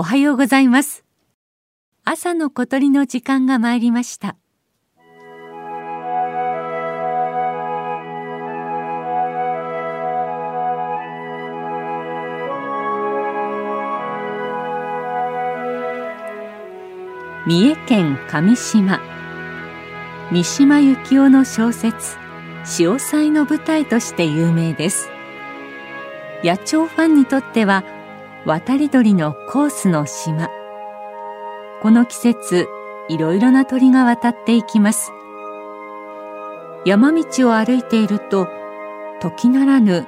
おはようございます。朝の小鳥の時間が参りました。三重県上島。三島由紀夫の小説「潮騒」の舞台として有名です。野鳥ファンにとっては渡り鳥のコースの島。この季節いろいろな鳥が渡っていきます。山道を歩いていると時ならぬ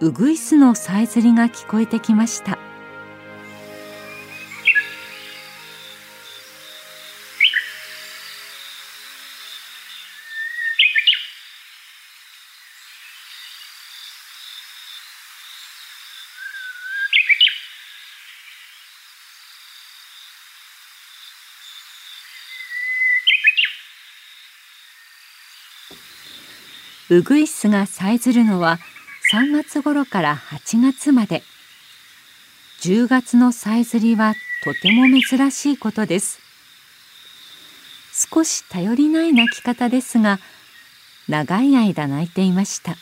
うぐいすのさえずりが聞こえてきました。ウグイスがさえずるのは3月頃から8月まで。10月のさえずりはとても珍しいことです。少し頼りない鳴き方ですが長い間鳴いていました。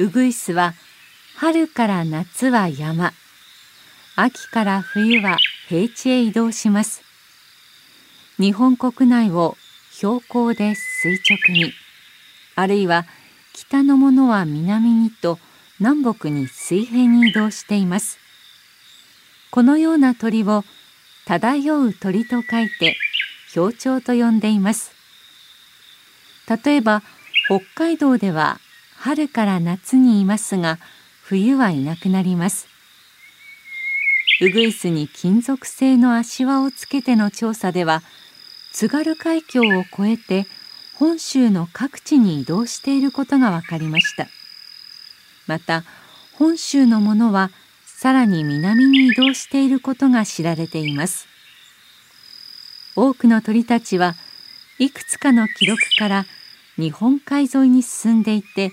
ウグイスは春から夏は山。秋から冬は平地へ移動します。日本国内を標高で垂直に。あるいは北のものは南にと南北に水平に移動しています。このような鳥を漂う鳥と書いて標鳥と呼んでいます。例えば北海道では春から夏にいますが冬はいなくなります。ウグイスに金属製の足輪をつけての調査では津軽海峡を越えて本州の各地に移動していることが分かりました。また本州のものはさらに南に移動していることが知られています。多くの鳥たちはいくつかの記録から日本海沿いに進んでいて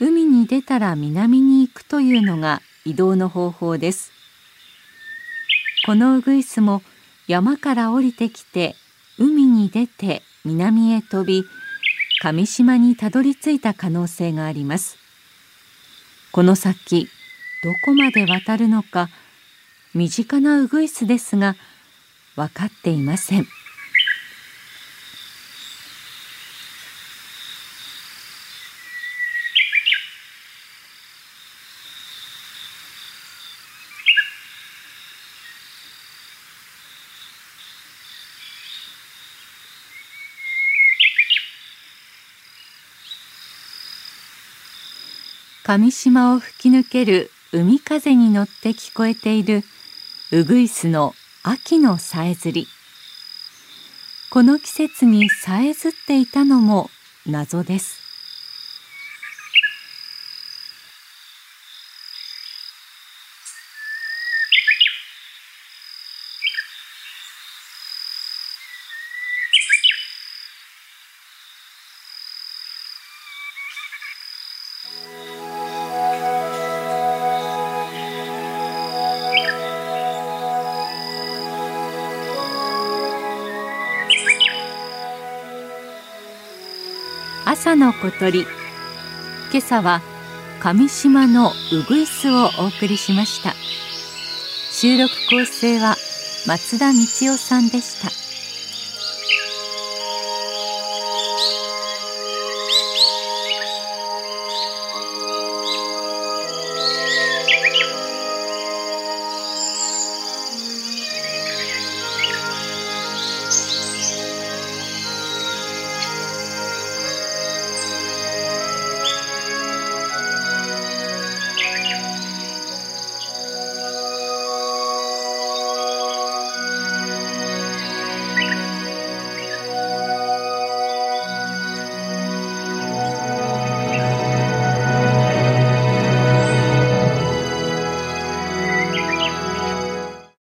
海に出たら南に行くというのが移動の方法ですこのウグイスも山から降りてきて海に出て南へ飛び上島にたどり着いた可能性がありますこの先どこまで渡るのか身近なウグイスですが分かっていません。上島を吹き抜ける海風に乗って聞こえているウグイスの秋のさえずり。この季節にさえずっていたのも謎です。朝の小鳥。今朝は上島のうぐいすをお送りしました。収録構成は松田道夫さんでした。